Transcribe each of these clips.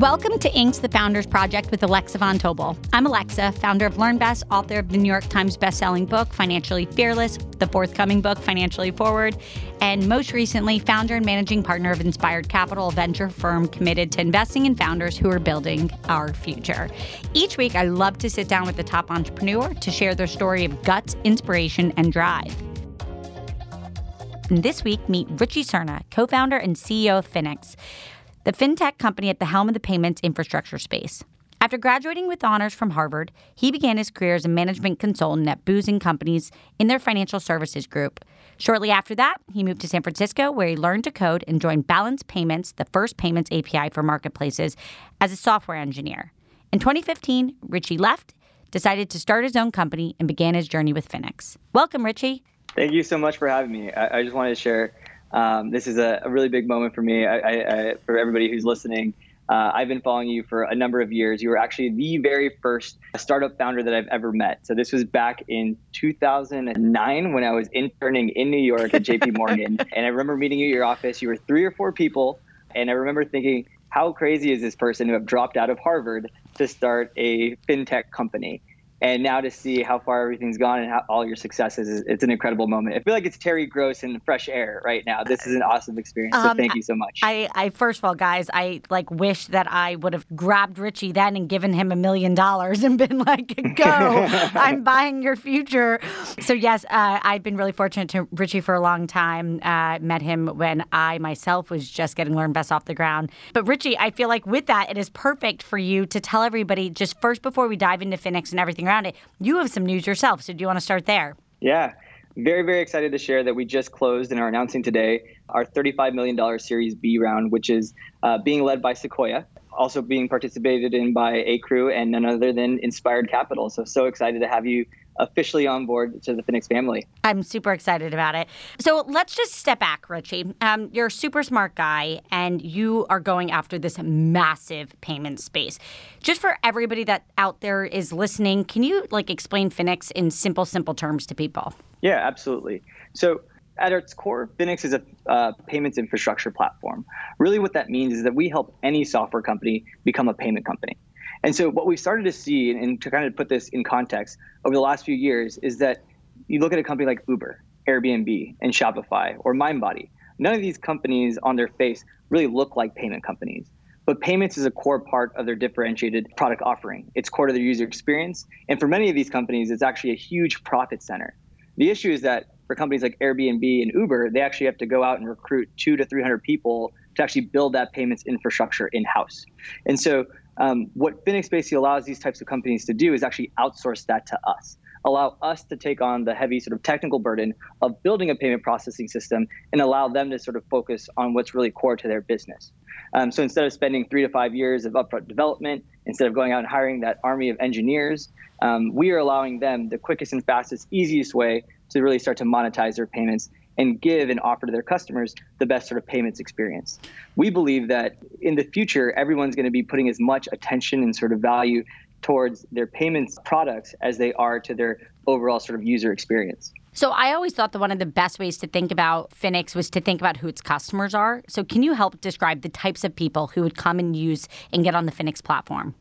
Welcome to Inc.'s The Founders Project with Alexa Von Tobel. I'm Alexa, founder of LearnVest, author of the New York Times bestselling book, Financially Fearless, the forthcoming book, Financially Forward, and most recently, founder and managing partner of Inspired Capital, a venture firm committed to investing in founders who are building our future. Each week, I love to sit down with the top entrepreneur to share their story of guts, inspiration, and drive. And this week, meet Richie Serna, co founder and CEO of Finix the fintech company at the helm of the payments infrastructure space. After graduating with honors from Harvard, he began his career as a management consultant at Booz and Companies in their financial services group. Shortly after that, he moved to San Francisco where he learned to code and joined Balanced Payments, the first payments API for marketplaces, as a software engineer. In 2015, Richie left, decided to start his own company, and began his journey with Finix. Welcome, Richie. Thank you so much for having me. I, I just wanted to share um, this is a, a, really big moment for me. I, I, for everybody who's listening, uh, I've been following you for a number of years. You were actually the very first startup founder that I've ever met. So this was back in 2009 when I was interning in New York at JP Morgan. and I remember meeting you at your office. You were three or four people. And I remember thinking, how crazy is this person who have dropped out of Harvard to start a fintech company? And now to see how far everything's gone and how all your successes it's an incredible moment. I feel like it's terry gross in fresh air right now. This is an awesome experience so um, thank you so much. I, I first of all guys i like wish that i would have grabbed richie then and given him a million dollars and been like go i'm buying your future. So yes uh, i've been really fortunate to richie for a long time. Uh, met him when i myself was just getting LearnVest off the ground. But richie i feel like with that it is perfect for you to tell everybody just first before we dive into Finix and everything around it. You have some news yourself, so do you want to start there? Yeah. Very, very excited to share that we just closed and are announcing today our $35 million Series B round, which is uh, being led by Sequoia, also being participated in by Acrew and none other than Inspired Capital. So, so excited to have you officially on board to the Finix family. I'm super excited about it. So let's just step back, Richie. Um, you're a super smart guy, and you are going after this massive payment space. Just for everybody that out there is listening, can you like explain Finix in simple, simple terms to people? Yeah, absolutely. So at its core, Finix is a uh, payments infrastructure platform. Really, what that means is that we help any software company become a payment company. And so what we've started to see, and to kind of put this in context, over the last few years is that you look at a company like Uber, Airbnb, and Shopify, or MindBody. None of these companies on their face really look like payment companies. But payments is a core part of their differentiated product offering. It's core to their user experience. And for many of these companies, it's actually a huge profit center. The issue is that for companies like Airbnb and Uber, they actually have to go out and recruit two to 300 people to actually build that payments infrastructure in house. And so um, what Finix basically allows these types of companies to do is actually outsource that to us, allow us to take on the heavy sort of technical burden of building a payment processing system and allow them to sort of focus on what's really core to their business. Um, so instead of spending three to five years of upfront development, instead of going out and hiring that army of engineers, um, we are allowing them the quickest and fastest, easiest way to really start to monetize their payments and give and offer to their customers the best sort of payments experience. We believe that in the future, everyone's going to be putting as much attention and sort of value towards their payments products as they are to their overall sort of user experience. So I always thought that one of the best ways to think about Finix was to think about who its customers are. So can you help describe the types of people who would come and use and get on the Finix platform?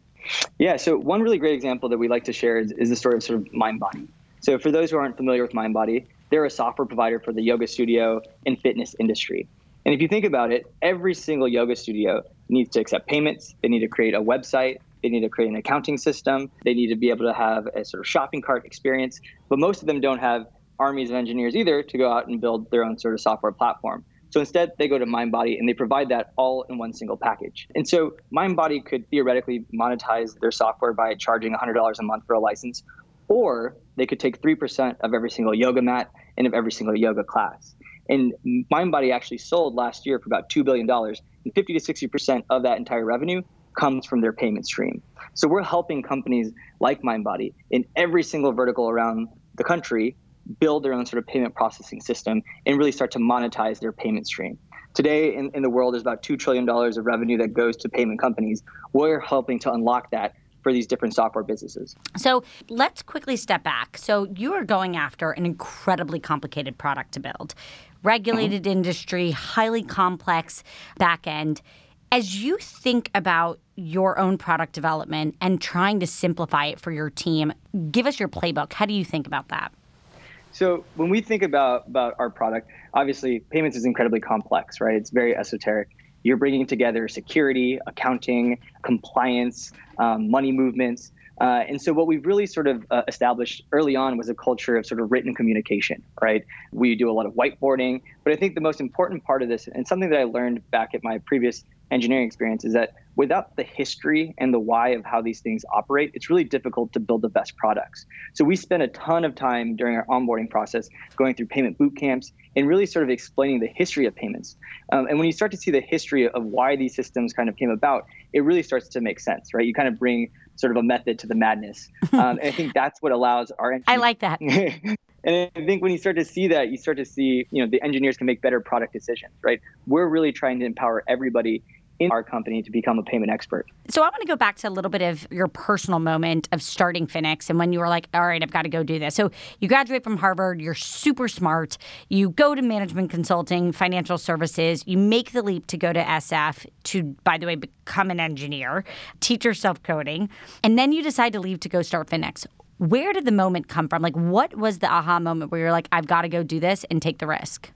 Yeah, so one really great example that we like to share is, is the story of sort of MindBody. So for those who aren't familiar with MindBody, they're a software provider for the yoga studio and fitness industry. And if you think about it, every single yoga studio needs to accept payments. They need to create a website. They need to create an accounting system. They need to be able to have a sort of shopping cart experience. But most of them don't have armies of engineers either to go out and build their own sort of software platform. So instead, they go to MindBody and they provide that all in one single package. And so MindBody could theoretically monetize their software by charging $100 a month for a license, or they could take 3% of every single yoga mat and of every single yoga class. And MindBody actually sold last year for about $2 billion. And 50 to 60% of that entire revenue comes from their payment stream. So we're helping companies like MindBody in every single vertical around the country build their own sort of payment processing system and really start to monetize their payment stream. Today in, in the world, there's about $2 trillion of revenue that goes to payment companies. We're helping to unlock that for these different software businesses. So let's quickly step back. So you are going after an incredibly complicated product to build, regulated mm-hmm. industry, highly complex back end. As you think about your own product development and trying to simplify it for your team, give us your playbook. How do you think about that? So when we think about about our product, obviously payments is incredibly complex, right? It's very esoteric you're bringing together security, accounting, compliance, um, money movements. Uh, and so, what we've really sort of uh, established early on was a culture of sort of written communication, right? We do a lot of whiteboarding, but I think the most important part of this, and something that I learned back at my previous engineering experience, is that without the history and the why of how these things operate, it's really difficult to build the best products. So we spent a ton of time during our onboarding process going through payment boot camps and really sort of explaining the history of payments. Um, and when you start to see the history of why these systems kind of came about, it really starts to make sense, right? You kind of bring sort of a method to the madness. Um, and I think that's what allows our I like that. And I think when you start to see that, you start to see, you know, the engineers can make better product decisions, right? We're really trying to empower everybody in our company to become a payment expert. So I want to go back to a little bit of your personal moment of starting Finix and when you were like, all right, I've got to go do this. So you graduate from Harvard, you're super smart, you go to management consulting, financial services, you make the leap to go to SF to, by the way, become an engineer, teach yourself coding, and then you decide to leave to go start Finix. Where did the moment come from? Like, what was the aha moment where you're like, I've got to go do this and take the risk?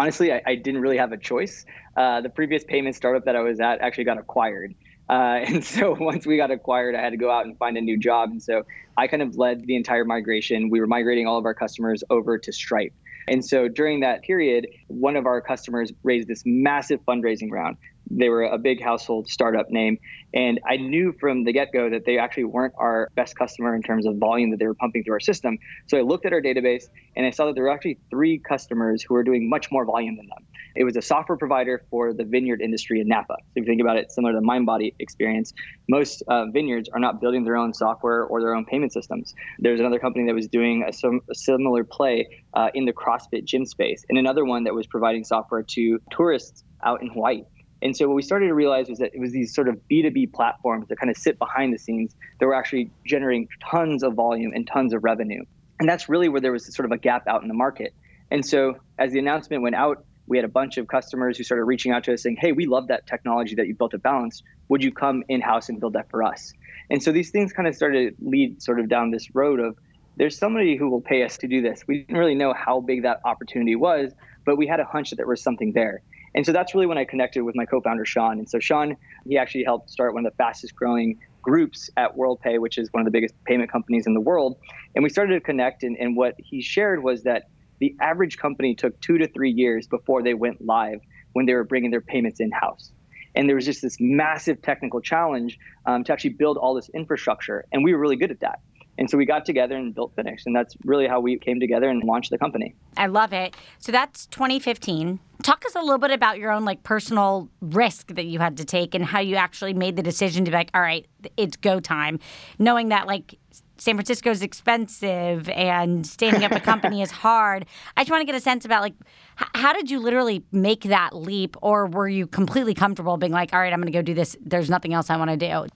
honestly, I, I, didn't really have a choice. Uh, the previous payment startup that I was at actually got acquired. Uh, and so once we got acquired, I had to go out and find a new job. And so I kind of led the entire migration. We were migrating all of our customers over to Stripe. And so during that period, one of our customers raised this massive fundraising round. They were a big household startup name. And I knew from the get go that they actually weren't our best customer in terms of volume that they were pumping through our system. So I looked at our database and I saw that there were actually three customers who were doing much more volume than them. It was a software provider for the vineyard industry in Napa. So if you think about it, similar to the MindBody experience, most uh, vineyards are not building their own software or their own payment systems. There's another company that was doing a, a similar play uh, in the CrossFit gym space, and another one that was providing software to tourists out in Hawaii. And so what we started to realize was that it was these sort of B2B platforms that kind of sit behind the scenes that were actually generating tons of volume and tons of revenue. And that's really where there was sort of a gap out in the market. And so as the announcement went out, we had a bunch of customers who started reaching out to us saying, Hey, we love that technology that you built at Balance. Would you come in house and build that for us? And so these things kind of started to lead sort of down this road of there's somebody who will pay us to do this. We didn't really know how big that opportunity was, but we had a hunch that there was something there. And so that's really when I connected with my co-founder Sean. And so Sean, he actually helped start one of the fastest growing groups at WorldPay, which is one of the biggest payment companies in the world. And we started to connect. And, and what he shared was that the average company took two to three years before they went live when they were bringing their payments in house. And there was just this massive technical challenge um, to actually build all this infrastructure. And we were really good at that. And so we got together and built Finix. And that's really how we came together and launched the company. I love it. So that's 2015. Talk us a little bit about your own like personal risk that you had to take and how you actually made the decision to be like, all right, it's go time, knowing that like San Francisco is expensive and standing up a company is hard. I just want to get a sense about like h- how did you literally make that leap, or were you completely comfortable being like, all right, I'm going to go do this. There's nothing else I want to do.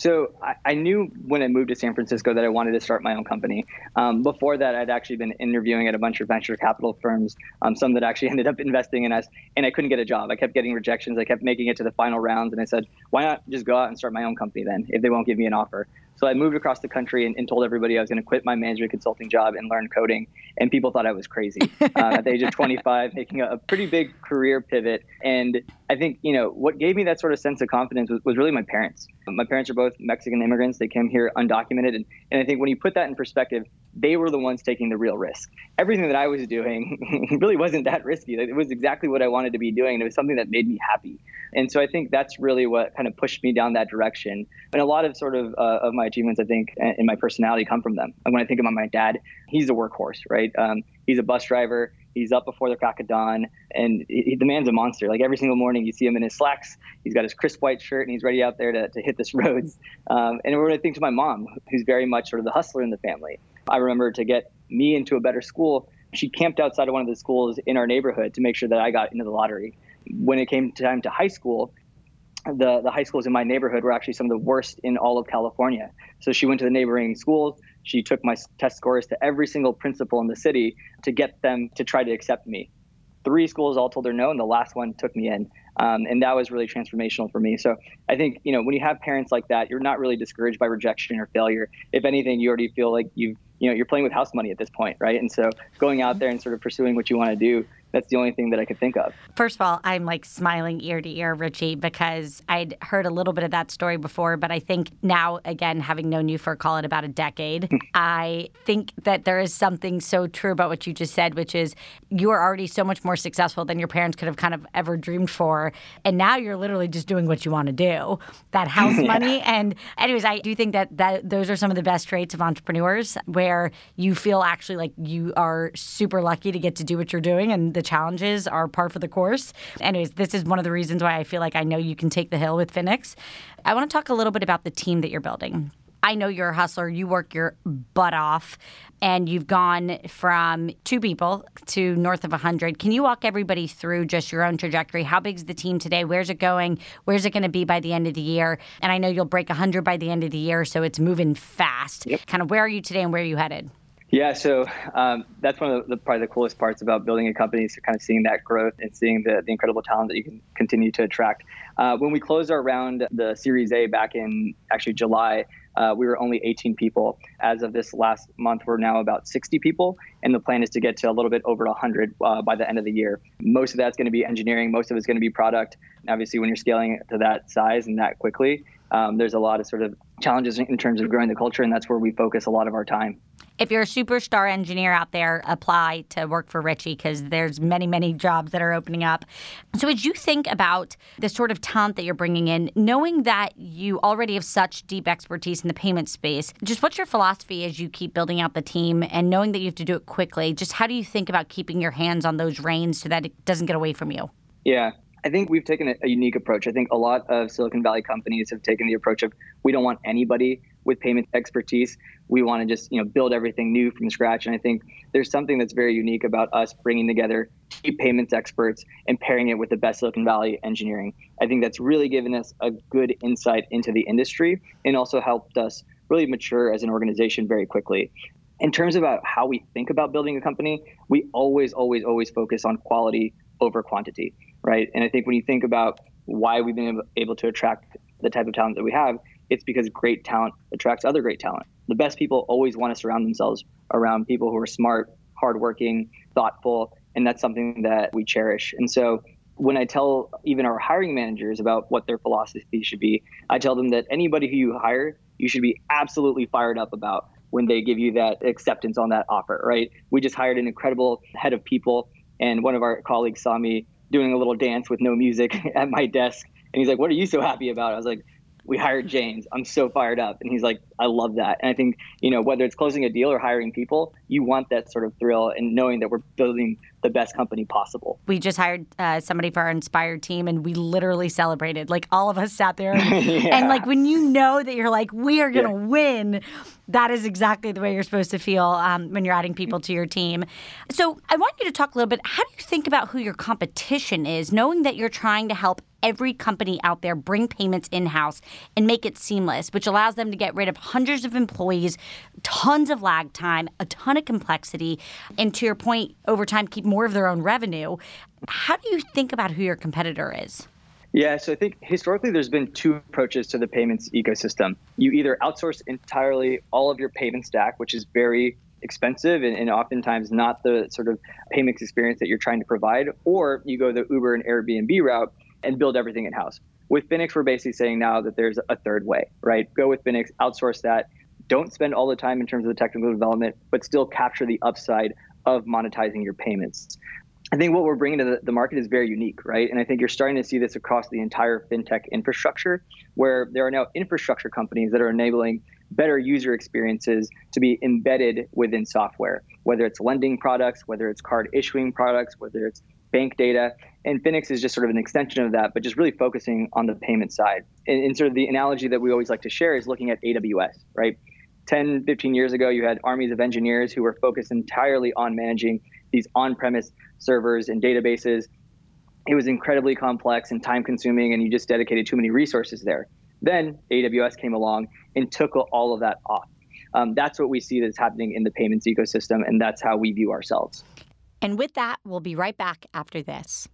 So I, I, knew when I moved to San Francisco that I wanted to start my own company. Um, before that, I'd actually been interviewing at a bunch of venture capital firms, um, some that actually ended up investing in us, and I couldn't get a job. I kept getting rejections. I kept making it to the final rounds, and I said, why not just go out and start my own company then if they won't give me an offer? So I moved across the country and, and told everybody I was going to quit my management consulting job and learn coding. And people thought I was crazy uh, at the age of 25, making a, a, pretty big career pivot. And I think, you know, what gave me that sort of sense of confidence was, was really my parents. My parents are both Mexican immigrants. They came here undocumented. And, and I think when you put that in perspective, they were the ones taking the real risk. Everything that I was doing really wasn't that risky. It was exactly what I wanted to be doing. And it was something that made me happy. And so I think that's really what kind of pushed me down that direction. And a lot of sort of uh, of my achievements, I think, in my personality come from them. And when I think about my dad, he's a workhorse, right? Um, he's a bus driver. He's up before the crack of dawn, and he, the man's a monster. Like every single morning, you see him in his slacks. He's got his crisp white shirt, and he's ready out there to, to hit this roads. Um, and when I think to my mom, who's very much sort of the hustler in the family, I remember to get me into a better school, she camped outside of one of the schools in our neighborhood to make sure that I got into the lottery. When it came time to high school, the, the high schools in my neighborhood were actually some of the worst in all of California. So she went to the neighboring schools. She took my test scores to every single principal in the city to get them to try to accept me. Three schools all told her no, and the last one took me in. Um, and that was really transformational for me. So I think, you know, when you have parents like that, you're not really discouraged by rejection or failure. If anything, you already feel like you've, you know, you're playing with house money at this point, right? And so going out there and sort of pursuing what you want to do that's the only thing that I could think of. First of all, I'm like smiling ear to ear, Richie, because I'd heard a little bit of that story before, but I think now, again, having known you for call it about a decade, hmm. I think that there is something so true about what you just said, which is you are already so much more successful than your parents could have kind of ever dreamed for. And now you're literally just doing what you want to do. That house yeah. money. And anyways, I do think that, that those are some of the best traits of entrepreneurs where you feel actually like you are super lucky to get to do what you're doing and the challenges are par for the course. Anyways, this is one of the reasons why I feel like I know you can take the hill with Finix. I want to talk a little bit about the team that you're building. I know you're a hustler. You work your butt off, and you've gone from two people to north of 100. Can you walk everybody through just your own trajectory? How big is the team today? Where's it going? Where's it going to be by the end of the year? And I know you'll break 100 by the end of the year, so it's moving fast. Yep. Kind of where are you today and where are you headed? Yeah, so um, that's one of the, probably the coolest parts about building a company is kind of seeing that growth and seeing the, the incredible talent that you can continue to attract. Uh, when we closed our round, the Series A back in actually July, uh, we were only 18 people. As of this last month, we're now about 60 people, and the plan is to get to a little bit over 100 uh, by the end of the year. Most of that's going to be engineering, most of it's going to be product. Obviously, when you're scaling to that size and that quickly, um, there's a lot of sort of challenges in terms of growing the culture, and that's where we focus a lot of our time if you're a superstar engineer out there, apply to work for Richie because there's many, many jobs that are opening up. So, as you think about the sort of talent that you're bringing in, knowing that you already have such deep expertise in the payment space, just what's your philosophy as you keep building out the team and knowing that you have to do it quickly? Just how do you think about keeping your hands on those reins so that it doesn't get away from you? Yeah, I think we've taken a, unique approach. I think a lot of Silicon Valley companies have taken the approach of we don't want anybody with payment expertise. We want to just you know build everything new from scratch. And I think there's something that's very unique about us bringing together key payments experts and pairing it with the best Silicon Valley engineering. I think that's really given us a good insight into the industry and also helped us really mature as an organization very quickly. In terms about how we think about building a company, we always, always, always focus on quality over quantity right? And I think when you think about why we've been able to attract the type of talent that we have, it's because great talent attracts other great talent. The best people always want to surround themselves around people who are smart, hardworking, thoughtful, and that's something that we cherish. And so when I tell even our hiring managers about what their philosophy should be, I tell them that anybody who you hire, you should be absolutely fired up about when they give you that acceptance on that offer, right? We just hired an incredible head of people, and one of our colleagues saw me doing a little dance with no music at my desk. And he's like, What are you so happy about? I was like, We hired James. I'm so fired up. And he's like, I love that. And I think, you know, whether it's closing a deal or hiring people, you want that sort of thrill and knowing that we're building the best company possible. We just hired uh, somebody for our Inspired team and we literally celebrated. Like all of us sat there. And, yeah. and like when you know that you're like, we are going to yeah. win, that is exactly the way you're supposed to feel um, when you're adding people to your team. So I want you to talk a little bit. How do you think about who your competition is, knowing that you're trying to help every company out there bring payments in house and make it seamless, which allows them to get rid of hundreds of employees, tons of lag time, a ton of complexity, and to your point, over time, keep more of their own revenue. How do you think about who your competitor is? Yeah, so I think historically there's been two approaches to the payments ecosystem. You either outsource entirely all of your payment stack, which is very expensive and, and, oftentimes not the sort of payments experience that you're trying to provide, or you go the Uber and Airbnb route and build everything in house. With Finix, we're basically saying now that there's a third way, right? Go with Finix, outsource that. Don't spend all the time in terms of the technical development, but still capture the upside of monetizing your payments. I think what we're bringing to the, the, market is very unique, right? And I think you're starting to see this across the entire fintech infrastructure, where there are now infrastructure companies that are enabling better user experiences to be embedded within software, whether it's lending products, whether it's card issuing products, whether it's bank data. And Finix is just sort of an extension of that, but just really focusing on the payment side. And, and, sort of the analogy that we always like to share is looking at AWS, right? 10, 15 years ago, you had armies of engineers who were focused entirely on managing these on premise servers and databases. It was incredibly complex and time consuming, and you just dedicated too many resources there. Then AWS came along and took all of that off. Um, that's what we see that's happening in the payments ecosystem, and that's how we view ourselves. And with that, we'll be right back after this.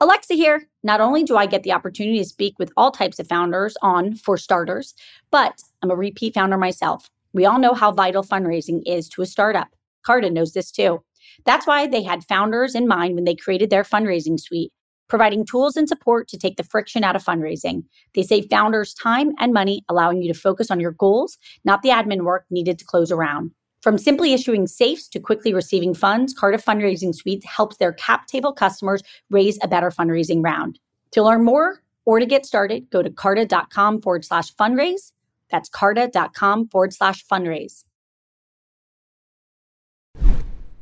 Alexa here. Not only do I get the opportunity to speak with all types of founders on For Starters, but I'm a repeat founder myself. We all know how vital fundraising is to a startup. Carta knows this too. That's why they had founders in mind when they created their fundraising suite, providing tools and support to take the friction out of fundraising. They save founders time and money, allowing you to focus on your goals, not the admin work needed to close a round. From simply issuing safes to quickly receiving funds, Carta Fundraising Suite helps their cap table customers raise a better fundraising round. To learn more or to get started, go to carta.com forward slash fundraise. That's carta.com forward slash fundraise.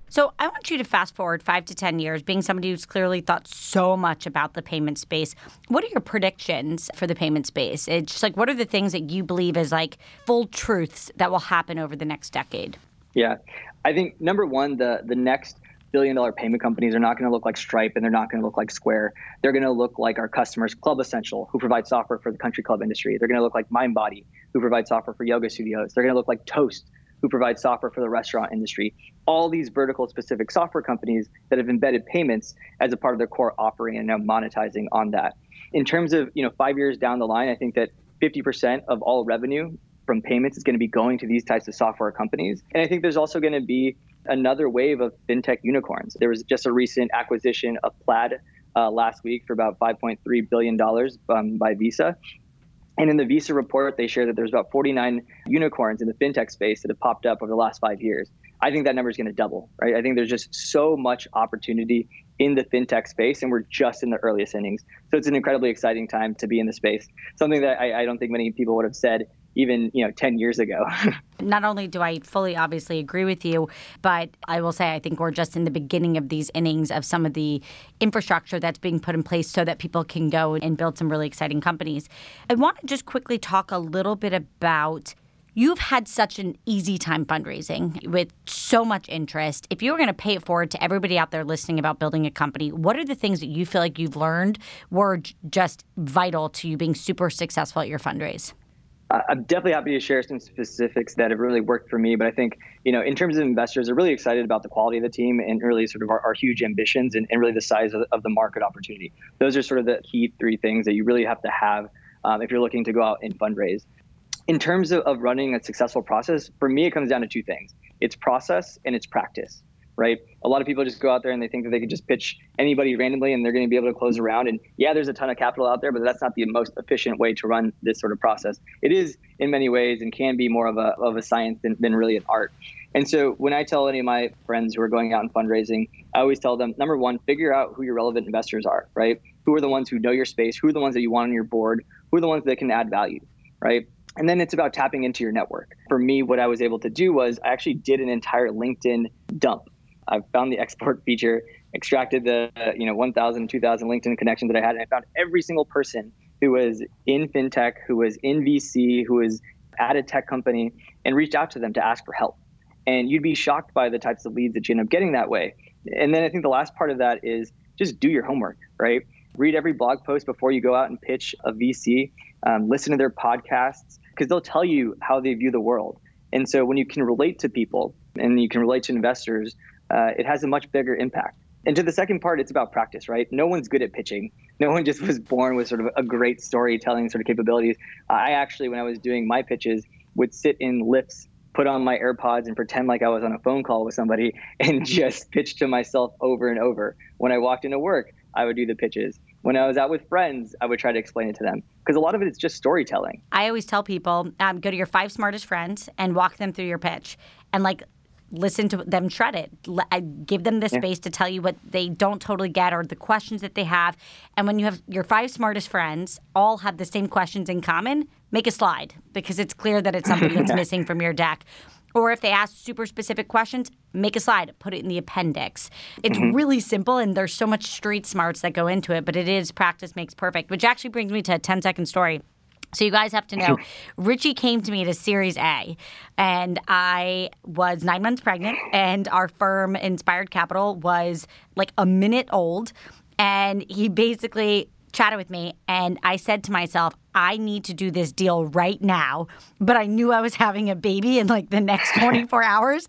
So I want you to fast forward five to 10 years, being somebody who's clearly thought so much about the payment space. What are your predictions for the payment space? It's just like, what are the things that you believe is like full truths that will happen over the next decade? Yeah, I think number one, the the next billion dollar payment companies are not going to look like Stripe and they're not going to look like Square. They're going to look like our customers, Club Essential, who provide software for the country club industry. They're going to look like MindBody, who provide software for yoga studios. They're going to look like Toast, who provide software for the restaurant industry. All these vertical specific software companies that have embedded payments as a part of their core offering and now monetizing on that. In terms of, you know, 5 years down the line, I think that 50% of all revenue from payments is going to be going to these types of software companies. And I think there's also going to be another wave of fintech unicorns. There was just a recent acquisition of Plaid uh, last week for about $5.3 billion um, by Visa. And in the Visa report, they share that there's about 49 unicorns in the fintech space that have popped up over the last five years. I think that number is going to double, right? I think there's just so much opportunity in the fintech space, and we're just in the earliest innings. So it's an incredibly exciting time to be in the space. Something that I, I don't think many people would have said even you know 10 years ago not only do i fully obviously agree with you but i will say i think we're just in the beginning of these innings of some of the infrastructure that's being put in place so that people can go and build some really exciting companies i want to just quickly talk a little bit about You've had such an easy time fundraising with so much interest. If you were going to pay it forward to everybody out there listening about building a company, what are the things that you feel like you've learned were just vital to you being super successful at your fundraise? I'm definitely happy to share some specifics that have really worked for me. But I think, you know, in terms of investors, they're really excited about the quality of the team and really sort of our, our huge ambitions and, and, really the size of, of, the market opportunity. Those are sort of the key three things that you really have to have um, if you're looking to go out and fundraise. In terms of, of running a successful process, for me, it comes down to two things it's process and it's practice right? A lot of people just go out there and they think that they can just pitch anybody randomly and they're going to be able to close around. And yeah, there's a ton of capital out there, but that's not the most efficient way to run this sort of process. It is in many ways and can be more of a, of a science than, than really an art. And so when I tell any of my friends who are going out and fundraising, I always tell them number one, figure out who your relevant investors are, right? Who are the ones who know your space? Who are the ones that you want on your board? Who are the ones that can add value, right? And then it's about tapping into your network. For me, what I was able to do was I actually did an entire LinkedIn dump I found the export feature, extracted the you know 1,000, 2,000 LinkedIn connections that I had, and I found every single person who was in fintech, who was in VC, who was at a tech company, and reached out to them to ask for help. And you'd be shocked by the types of leads that you end up getting that way. And then I think the last part of that is just do your homework, right? Read every blog post before you go out and pitch a VC. Um, listen to their podcasts because they'll tell you how they view the world. And so when you can relate to people and you can relate to investors, uh, it has a much bigger impact. And to the second part, it's about practice, right? No one's good at pitching. No one just was born with sort of a great storytelling sort of capabilities. I actually, when I was doing my pitches, would sit in Lyfts, put on my AirPods, and pretend like I was on a phone call with somebody and just pitch to myself over and over. When I walked into work, I would do the pitches. When I was out with friends, I would try to explain it to them because a lot of it is just storytelling. I always tell people um, go to your five smartest friends and walk them through your pitch. And like listen to them shred it. I give them the space yeah. to tell you what they don't totally get or the questions that they have. And when you have your five smartest friends all have the same questions in common, make a slide because it's clear that it's something that's missing from your deck. Or if they ask super specific questions, make a slide, put it in the appendix. It's mm-hmm. really simple, and there's so much street smarts that go into it, but it is practice makes perfect, which actually brings me to a 10 second story. So you guys have to know, Richie came to me at a Series A, and I was nine months pregnant, and our firm, Inspired Capital, was like a minute old. And he basically chatted with me, and I said to myself, I need to do this deal right now. But I knew I was having a baby in like the next 24 hours.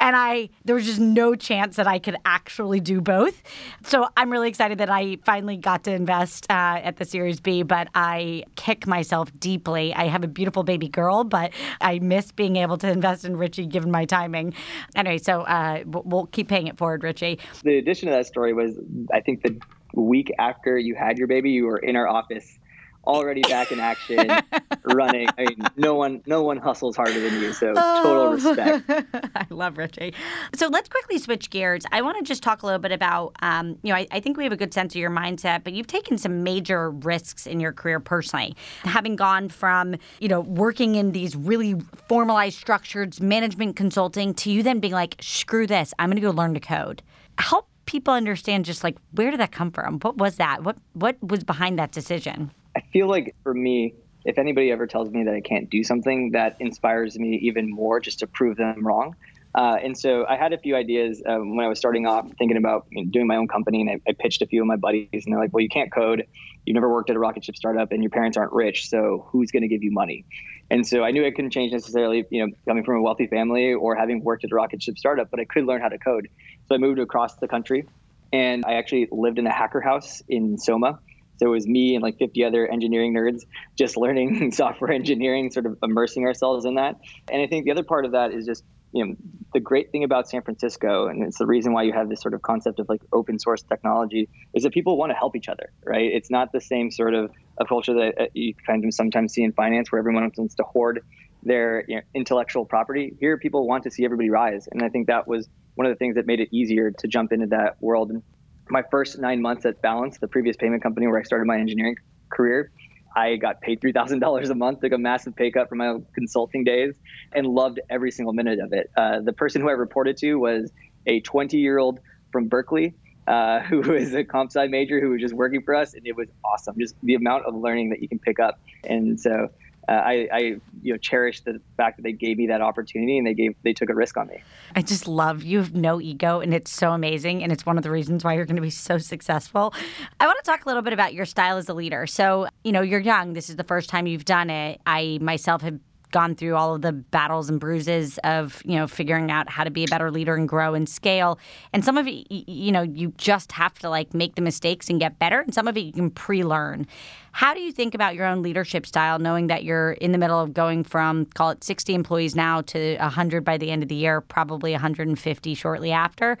And I there was just no chance that I could actually do both. So I'm really excited that I finally got to invest uh, at the Series B, but I kick myself deeply. I have a beautiful baby girl, but I miss being able to invest in Richie given my timing. Anyway, so uh, we'll keep paying it forward, Richie. The addition to that story was, I think, the week after you had your baby, you were in our office already back in action, running. I mean, no one, no one hustles harder than you. So total oh. respect. I love Richie. So let's quickly switch gears. I want to just talk a little bit about, um, you know, I, I, think we have a good sense of your mindset, but you've taken some major risks in your career personally, having gone from, you know, working in these really formalized structures, management consulting, to you then being like, screw this, I'm going to go learn to code. Help people understand just like where did that come from? What was that? What what was behind that decision? I feel like for me, if anybody ever tells me that I can't do something, that inspires me even more just to prove them wrong. Uh, and so I had a few ideas um, when I was starting off thinking about you know, doing my own company, and I, I, pitched a few of my buddies, and they're like, "Well, you can't code. You've never worked at a rocket ship startup, and your parents aren't rich, so who's going to give you money?" And so I knew I couldn't change necessarily, you know, coming from a wealthy family or having worked at a rocket ship startup, but I could learn how to code. So I moved across the country, and I actually lived in a hacker house in Soma. So it was me and like 50 other engineering nerds just learning software engineering, sort of immersing ourselves in that. And I think the other part of that is just you know the great thing about San Francisco, and it's the reason why you have this sort of concept of like open source technology, is that people want to help each other, right? It's not the same sort of a culture that uh, you kind of sometimes see in finance, where everyone wants to hoard their you know, intellectual property. Here, people want to see everybody rise, and I think that was one of the things that made it easier to jump into that world. And my first nine months at Balance, the previous payment company where I started my engineering career, I got paid three thousand dollars a month, took a massive pay cut from my consulting days, and loved every single minute of it. Uh, the person who I reported to was a 20 year old from Berkeley uh, who was a comp sci major who was just working for us, and it was awesome. Just the amount of learning that you can pick up, and so uh, I, I, you know cherish the fact that they gave me that opportunity and they gave they took a risk on me. I just love you have no ego and it's so amazing and it's one of the reasons why you're going to be so successful. I want to talk a little bit about your style as a leader. So you know you're young. This is the first time you've done it. I myself have gone through all of the battles and bruises of you know figuring out how to be a better leader and grow and scale and some of it you know you just have to like make the mistakes and get better and some of it you can pre-learn how do you think about your own leadership style, knowing that you're in the middle of going from, call it 60 employees now to 100 by the end of the year, probably 150 shortly after?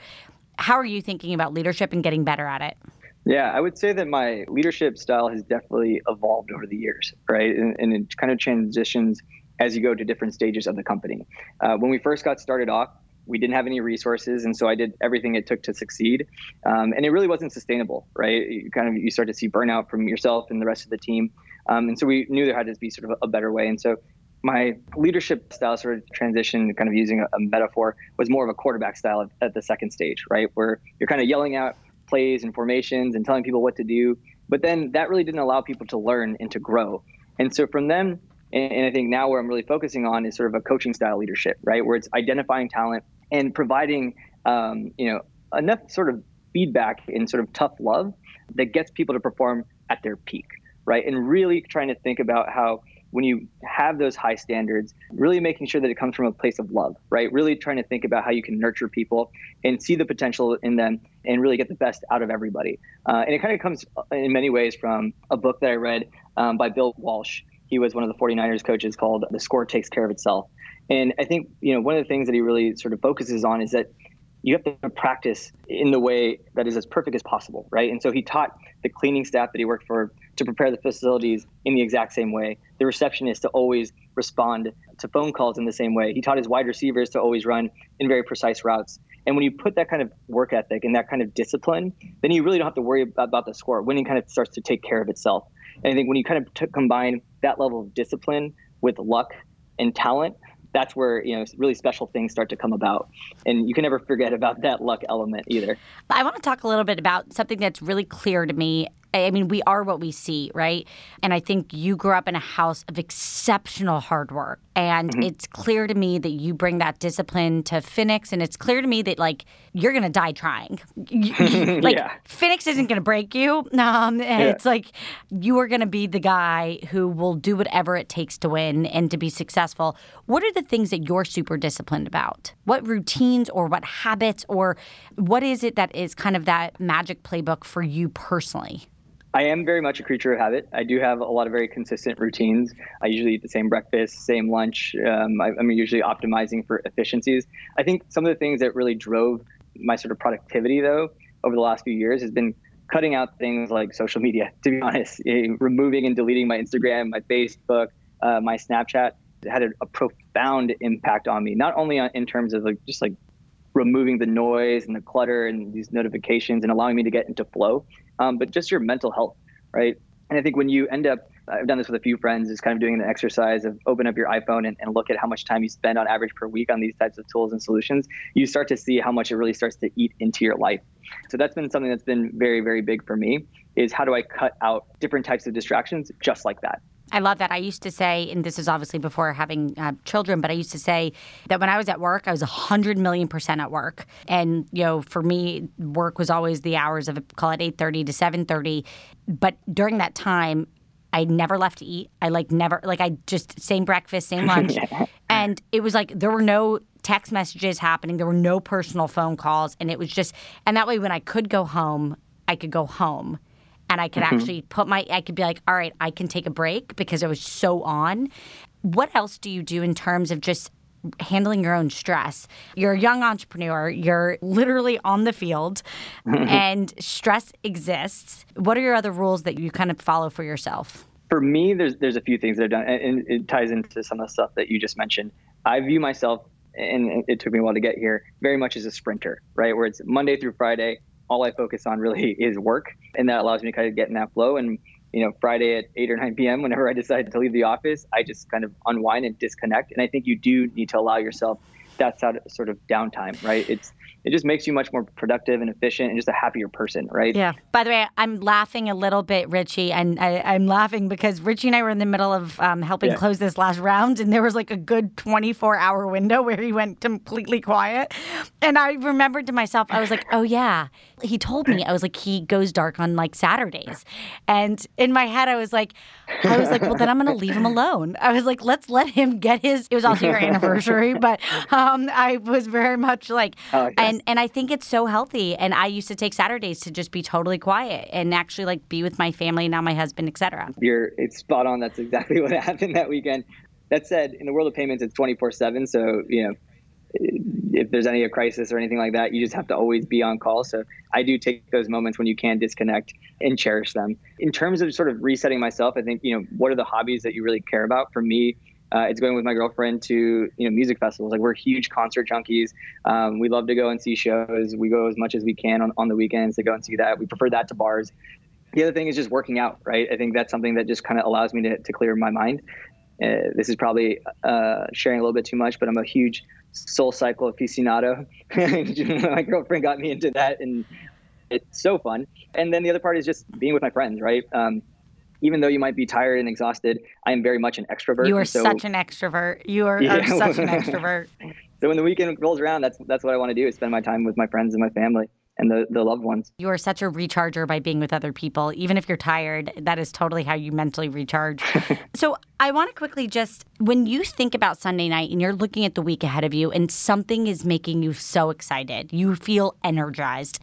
How are you thinking about leadership and getting better at it? Yeah, I would say that my leadership style has definitely evolved over the years, right? And, and it kind of transitions as you go to different stages of the company. Uh, when we first got started off, we didn't have any resources, and so I did everything it took to succeed. Um, and it really wasn't sustainable, right? You kind of you start to see burnout from yourself and the rest of the team, um, and so we knew there had to be sort of a better way. And so my leadership style sort of transition, kind of using a, a metaphor, was more of a quarterback style at, at the second stage, right, where you're kind of yelling out plays and formations and telling people what to do, but then that really didn't allow people to learn and to grow. And so from then and, and I think now where I'm really focusing on is sort of a coaching style leadership, right? Where it's identifying talent and providing, um, you know, enough sort of feedback and sort of tough love that gets people to perform at their peak, right? And really trying to think about how when you have those high standards, really making sure that it comes from a place of love, right? Really trying to think about how you can nurture people and see the potential in them and really get the best out of everybody. Uh, and it kind of comes in many ways from a book that I read um, by Bill Walsh he was one of the 49ers coaches called The Score Takes Care of Itself. And I think, you know, one of the things that he really sort of focuses on is that you have to practice in the way that is as perfect as possible, right? And so he taught the cleaning staff that he worked for to prepare the facilities in the exact same way. The receptionist to always respond to phone calls in the same way. He taught his wide receivers to always run in very precise routes. And when you put that kind of work ethic and that kind of discipline, then you really don't have to worry about the score. Winning kind of starts to take care of itself. And I think when you kind of t- combine that level of discipline with luck and talent, that's where you know really special things start to come about and you can never forget about that luck element either i want to talk a little bit about something that's really clear to me I mean, we are what we see, right? And I think you grew up in a house of exceptional hard work. And mm-hmm. it's clear to me that you bring that discipline to Finix. And it's clear to me that, like, you're going to die trying. like, yeah. Finix isn't going to break you. Um, and yeah. it's like you are going to be the guy who will do whatever it takes to win and to be successful. What are the things that you're super disciplined about? What routines or what habits or what is it that is kind of that magic playbook for you personally? I am very much a creature of habit. I do have a lot of very consistent routines. I usually eat the same breakfast, same lunch. Um, I, am usually optimizing for efficiencies. I think some of the things that really drove my sort of productivity, though, over the last few years has been cutting out things like social media, to be honest, eh, removing and deleting my Instagram, my Facebook, uh, my Snapchat. Had a, a, profound impact on me, not only on, in terms of like, just like removing the noise and the clutter and these notifications and allowing me to get into flow, um, but just your mental health, right? And I think when you end up, I've done this with a few friends, is kind of doing an exercise of open up your iPhone and, and look at how much time you spend on average per week on these types of tools and solutions. You start to see how much it really starts to eat into your life. So that's been something that's been very, very big for me is how do I cut out different types of distractions just like that? I love that. I used to say, and this is obviously before having uh, children, but I used to say that when I was at work, I was 100 million percent at work. And, you know, for me, work was always the hours of, call it 8.30 to 7.30. But during that time, I never left to eat. I like never, like I just, same breakfast, same lunch. and it was like there were no text messages happening, there were no personal phone calls. And it was just, and that way when I could go home, I could go home and I could mm-hmm. actually put my I could be like, all right, I can take a break because I was so on. What else do you do in terms of just handling your own stress? You're a young entrepreneur, you're literally on the field and stress exists. What are your other rules that you kind of follow for yourself? For me, there's there's a few things that I've done, and it ties into some of the stuff that you just mentioned. I view myself, and it took me a while to get here, very much as a sprinter, right? Where it's Monday through Friday all I focus on really is work, and that allows me to kind of get in that flow. And you know, Friday at 8 or 9 p.m., whenever I decide to leave the office, I just kind of unwind and disconnect. And I think you do need to allow yourself that sort of downtime, right? It's it just makes you much more productive and efficient and just a happier person, right? Yeah. By the way, I'm laughing a little bit, Richie, and I, am laughing because Richie and I were in the middle of um, helping yeah. close this last round, and there was like a good 24 hour window where he went completely quiet. And I remembered to myself, I was like, oh, yeah. He told me, I was like, he goes dark on like Saturdays. And in my head, I was like, I was like, well, then I'm going to leave him alone. I was like, let's let him get his. It was also your anniversary, but um, I was very much like, oh, and and I think it's so healthy. And I used to take Saturdays to just be totally quiet and actually like be with my family, now my husband, etc. You're it's spot on. That's exactly what happened that weekend. That said, in the world of payments, it's 24 seven. So you know, if there's any crisis or anything like that, you just have to always be on call. So I do take those moments when you can disconnect and cherish them. In terms of sort of resetting myself, I think you know what are the hobbies that you really care about. For me, uh, it's going with my girlfriend to you know music festivals. Like we're huge concert junkies. Um, we love to go and see shows. We go as much as we can on, on the weekends to go and see that. We prefer that to bars. The other thing is just working out, right? I think that's something that just kind of allows me to, to clear my mind. Uh, this is probably uh, sharing a little bit too much, but I'm a huge Soul Cycle aficionado. my girlfriend got me into that, and it's so fun. And then the other part is just being with my friends, right? Um, even though you might be tired and exhausted, I am very much an extrovert. You are so, such an extrovert. You are, yeah. are such an extrovert. so when the weekend rolls around, that's that's what I want to do: is spend my time with my friends and my family and the, the loved ones. You are such a recharger by being with other people. Even if you're tired, that is totally how you mentally recharge. so I want to quickly just, when you think about Sunday night and you're looking at the week ahead of you and something is making you so excited, you feel energized.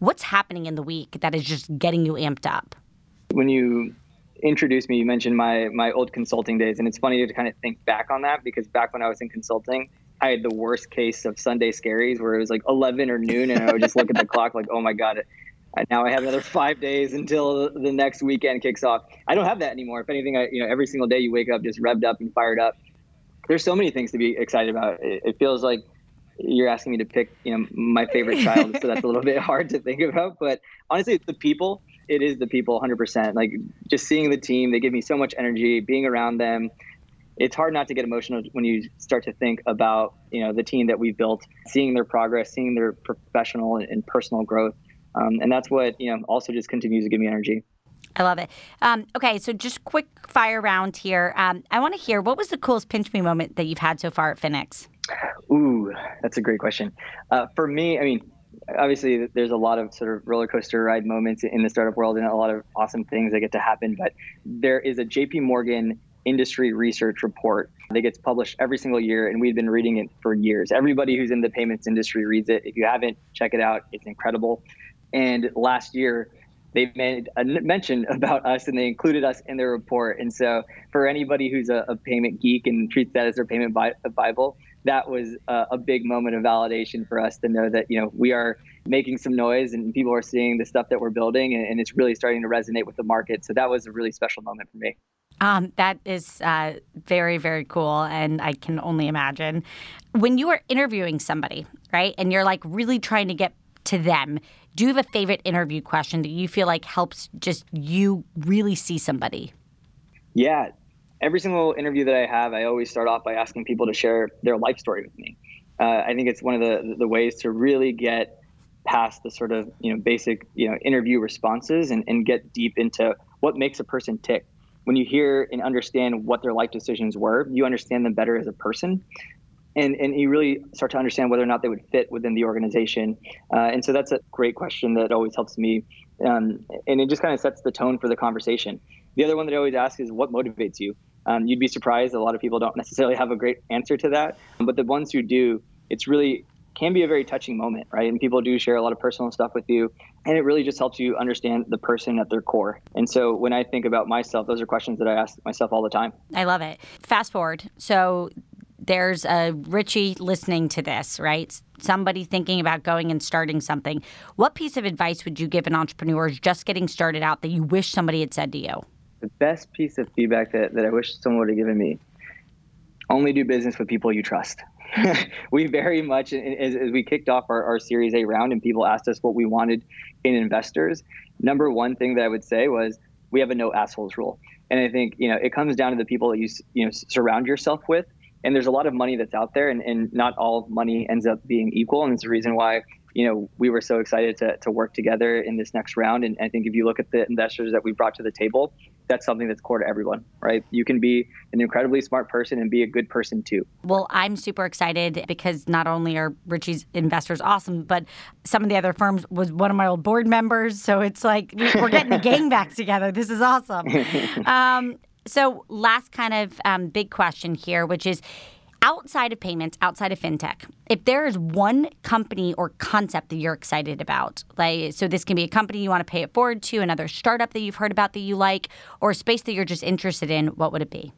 What's happening in the week that is just getting you amped up? When you introduced me, you mentioned my my old consulting days, and it's funny to kind of think back on that because back when I was in consulting, I had the worst case of Sunday scaries where it was like 11 or noon, and I would just look at the clock like, oh my god, now I have another five days until the next weekend kicks off. I don't have that anymore. If anything, I, you know, every single day you wake up just revved up and fired up. There's so many things to be excited about. It, it feels like you're asking me to pick, you know, my favorite child, so that's a little bit hard to think about. But honestly, it's the people. It is the people, 100%. Like just seeing the team, they give me so much energy. Being around them, it's hard not to get emotional when you start to think about you know the team that we've built, seeing their progress, seeing their professional and personal growth, um, and that's what you know also just continues to give me energy. I love it. Um, okay, so just quick fire round here. Um, I want to hear what was the coolest pinch me moment that you've had so far at Finix. Ooh, that's a great question. Uh, for me, I mean, obviously there's a lot of sort of roller coaster ride moments in the startup world and a lot of awesome things that get to happen. But there is a JP Morgan industry research report that gets published every single year, and we've been reading it for years. Everybody who's in the payments industry reads it. If you haven't, check it out. It's incredible. And last year, they made a mention about us and they included us in their report. And so, for anybody who's a, a payment geek and treats that as their payment bi- Bible, that was a, a, big moment of validation for us to know that you know we are making some noise and people are seeing the stuff that we're building, and, and it's really starting to resonate with the market. So that was a really special moment for me. Um, that is uh, very, very cool. And I can only imagine when you are interviewing somebody, right? And you're like really trying to get to them. Do you have a favorite interview question that you feel like helps just you really see somebody? Yeah. Every single interview that I have, I always start off by asking people to share their life story with me. Uh, I think it's one of the, the ways to really get past the sort of you know basic you know interview responses and, and get deep into what makes a person tick when you hear and understand what their life decisions were, you understand them better as a person. And, and you really start to understand whether or not they would fit within the organization. Uh, and so that's a great question that always helps me. Um, and it just kind of sets the tone for the conversation. The other one that I always ask is what motivates you? Um, you'd be surprised. A lot of people don't necessarily have a great answer to that. But the ones who do, it's really can be a very touching moment, right? And people do share a lot of personal stuff with you. And it really just helps you understand the person at their core. And so when I think about myself, those are questions that I ask myself all the time. I love it. Fast forward. So there's a Richie listening to this, right? Somebody thinking about going and starting something. What piece of advice would you give an entrepreneur just getting started out that you wish somebody had said to you? The best piece of feedback that, that I wish someone would have given me only do business with people you trust. we very much, as, as we kicked off our, our, Series A round and people asked us what we wanted in investors, number one thing that I would say was we have a no assholes rule. And I think, you know, it comes down to the people that you, you know, surround yourself with. And there's a lot of money that's out there and, and not all money ends up being equal. And it's the reason why you know, we were so excited to, to work together in this next round. And I think if you look at the investors that we brought to the table, that's something that's core to everyone, right? You can be an incredibly smart person and be a good person too. Well, I'm super excited because not only are Richie's investors awesome, but some of the other firms was one of my old board members. So it's like we're getting the gang back together. This is awesome. Um, so, last kind of um, big question here, which is outside of payments, outside of fintech, if there is one company or concept that you're excited about, like so this can be a company you want to pay it forward to, another startup that you've heard about that you like, or a space that you're just interested in, what would it be?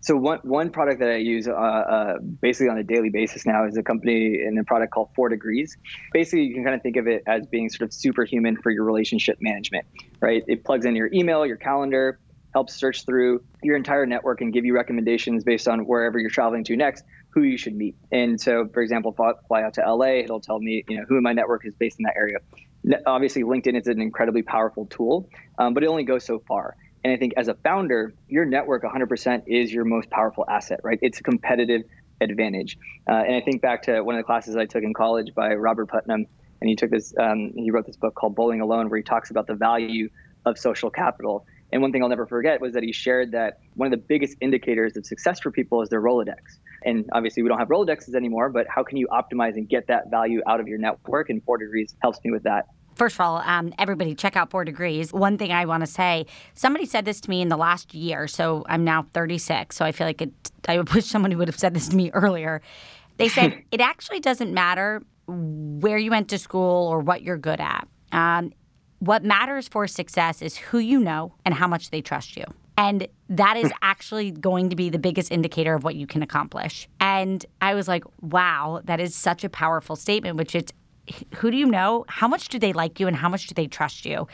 So one one product that I use uh, uh, basically on a daily basis now is a company and a product called Four Degrees. Basically, you can kind of think of it as being sort of superhuman for your relationship management, right? It plugs in your email, your calendar, helps search through your entire network and give you recommendations based on wherever you're traveling to next, who you should meet. And so, for example, if I fly out to LA, it'll tell me, you know, who in my network is based in that area. Obviously, LinkedIn is an incredibly powerful tool, um, but it only goes so far. And I think as a founder, your network 100% is your most powerful asset, right? It's a competitive advantage. Uh, and I think back to one of the classes I took in college by Robert Putnam, and he took this, um, he wrote this book called Bowling Alone, where he talks about the value of social capital. And one thing I'll never forget was that he shared that one of the biggest indicators of success for people is their Rolodex. And obviously, we don't have Rolodexes anymore, but how can you optimize and get that value out of your network? And Four Degrees helps me with that. First of all, um, everybody check out Four Degrees. One thing I want to say somebody said this to me in the last year. So I'm now 36. So I feel like it, I wish someone would have said this to me earlier. They said it actually doesn't matter where you went to school or what you're good at. Um, what matters for success is who you know and how much they trust you. And that is actually going to be the biggest indicator of what you can accomplish. And I was like, wow, that is such a powerful statement, which it's who do you know? How much do they like you and how much do they trust you?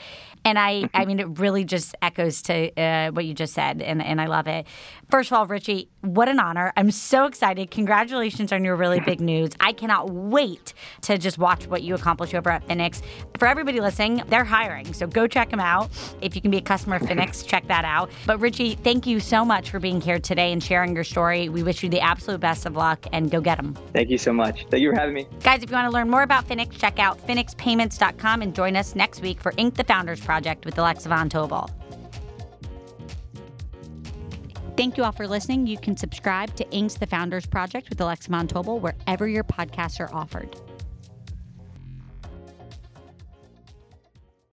And I, I mean, it really just echoes to uh, what you just said, and, and I love it. First of all, Richie, what an honor. I'm so excited. Congratulations on your really big news. I cannot wait to just watch what you accomplish over at Finix. For everybody listening, they're hiring, so go check them out. If you can be a customer of Finix, check that out. But Richie, thank you so much for being here today and sharing your story. We wish you the absolute best of luck and go get them. Thank you so much. Thank you for having me. Guys, if you want to learn more about Finix, check out finixpayments.com and join us next week for Inc. the Founders Project with Alexa Von Tobel. Thank you all for listening. You can subscribe to Inc.'s The Founders Project with Alexa Von Tobel wherever your podcasts are offered.